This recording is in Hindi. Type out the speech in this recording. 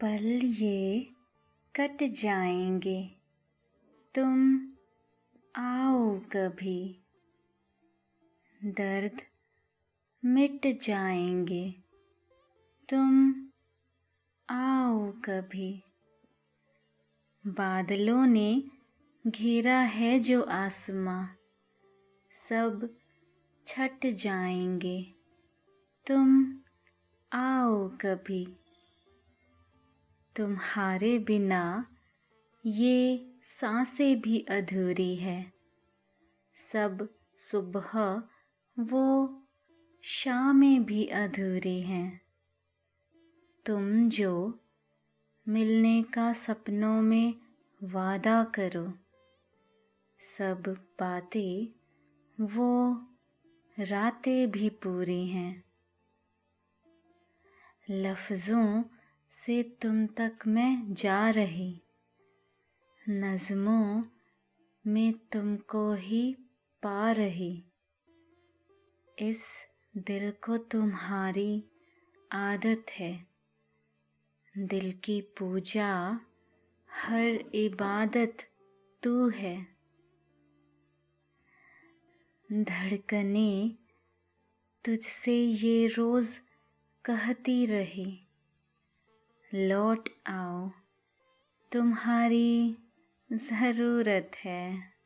पल ये कट जाएँगे। तुम आओ कभी। दर्द मिट जाएँगे। तुम आओ कभी। बादलों ने घेरा है जो आसमां, सब छट जाएँगे। तुम आओ कभी। तुम्हारे बिना ये साँसें भी अधूरी है। सब सुबह वो शामें भी अधूरी हैं। तुम जो मिलने का सपनों में वादा करो। सब बातें वो रातें भी पूरी हैं। लफ्ज़ों से तुम तक मैं जा रही, नज़मों में तुमको ही पा रही। इस दिल को तुम्हारी आदत है। दिल की पूजा हर इबादत तू है। धड़कने तुझसे ये रोज़ कहती रही। लौट आओ तुम्हारी ज़रूरत है।